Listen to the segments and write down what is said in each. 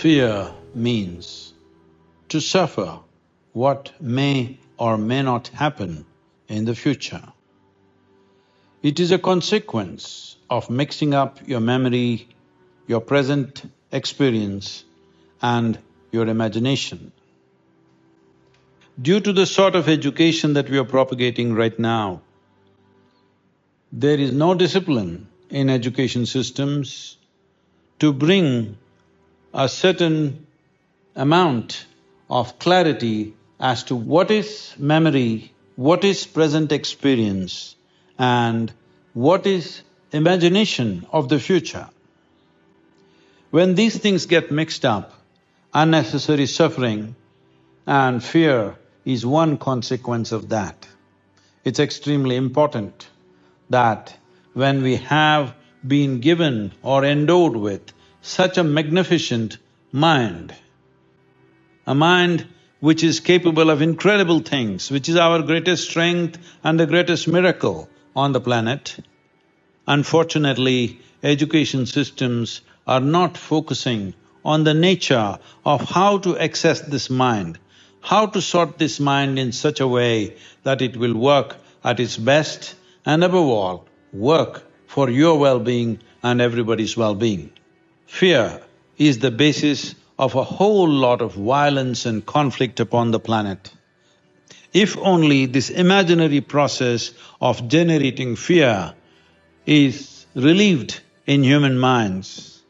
Fear means to suffer what may or may not happen in the future. It is a consequence of mixing up your memory, your present experience and your imagination. Due to the sort of education that we are propagating right now, there is no discipline in education systems to bring a certain amount of clarity as to what is memory, what is present experience and what is imagination of the future. When these things get mixed up, unnecessary suffering and fear is one consequence of that. It's extremely important that when we have been given or endowed with such a magnificent mind, a mind which is capable of incredible things, which is our greatest strength and the greatest miracle on the planet. Unfortunately, education systems are not focusing on the nature of how to access this mind, how to sort this mind in such a way that it will work at its best and above all, work for your well-being and everybody's well-being. Fear is the basis of a whole lot of violence and conflict upon the planet. If only this imaginary process of generating fear is relieved in human minds,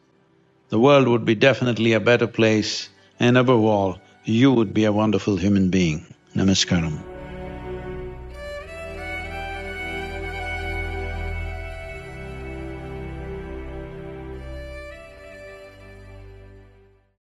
the world would be definitely a better place and above all, you would be a wonderful human being. Namaskaram.